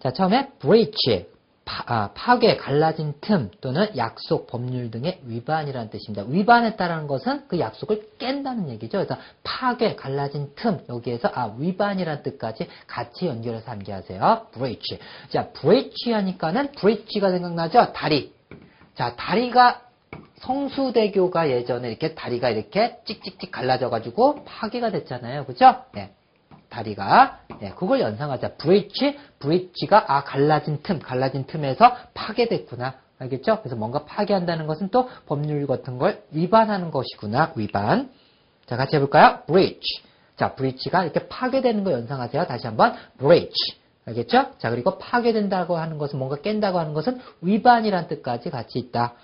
자, 처음에 breach. 파, 아, 파괴, 갈라진 틈 또는 약속, 법률 등의 위반이라는 뜻입니다. 위반했다는 것은 그 약속을 깬다는 얘기죠. 그래서 파괴, 갈라진 틈 여기에서 아 위반이라는 뜻까지 같이 연결해서 암기하세요. breach. 자, breach 하니까는 breach가 생각나죠? 다리. 자, 다리가 성수대교가 예전에 이렇게 다리가 이렇게 찍찍찍 갈라져 가지고 파괴가 됐잖아요. 그죠? 네. 다리가 네, 그걸 연상하자. 브릿지, 브릿지가 아 갈라진 틈, 갈라진 틈에서 파괴됐구나. 알겠죠? 그래서 뭔가 파괴한다는 것은 또 법률 같은 걸 위반하는 것이구나. 위반. 자, 같이 해볼까요? breach. 자, breach가 이렇게 파괴되는 거 연상하세요. 다시 한번 breach. 알겠죠? 자, 그리고 파괴된다고 하는 것은 뭔가 깬다고 하는 것은 위반이란 뜻까지 같이 있다.